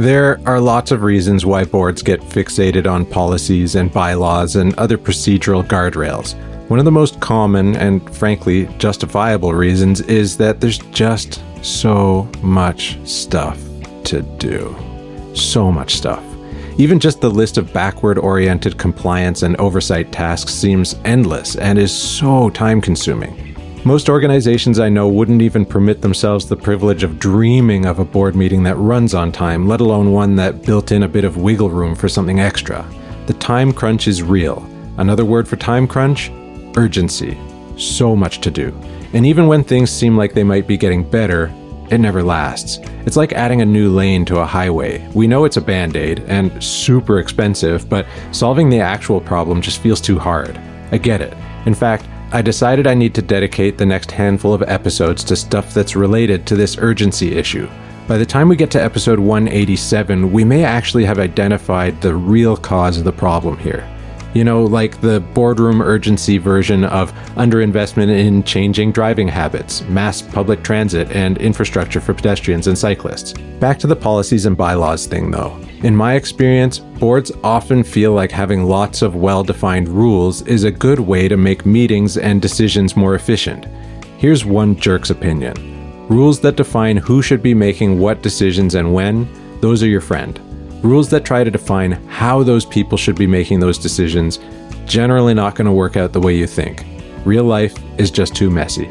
There are lots of reasons why boards get fixated on policies and bylaws and other procedural guardrails. One of the most common and frankly justifiable reasons is that there's just so much stuff to do. So much stuff. Even just the list of backward oriented compliance and oversight tasks seems endless and is so time consuming. Most organizations I know wouldn't even permit themselves the privilege of dreaming of a board meeting that runs on time, let alone one that built in a bit of wiggle room for something extra. The time crunch is real. Another word for time crunch? Urgency. So much to do. And even when things seem like they might be getting better, it never lasts. It's like adding a new lane to a highway. We know it's a band aid and super expensive, but solving the actual problem just feels too hard. I get it. In fact, I decided I need to dedicate the next handful of episodes to stuff that's related to this urgency issue. By the time we get to episode 187, we may actually have identified the real cause of the problem here. You know, like the boardroom urgency version of underinvestment in changing driving habits, mass public transit, and infrastructure for pedestrians and cyclists. Back to the policies and bylaws thing, though. In my experience, boards often feel like having lots of well defined rules is a good way to make meetings and decisions more efficient. Here's one jerk's opinion rules that define who should be making what decisions and when, those are your friend. Rules that try to define how those people should be making those decisions, generally not going to work out the way you think. Real life is just too messy.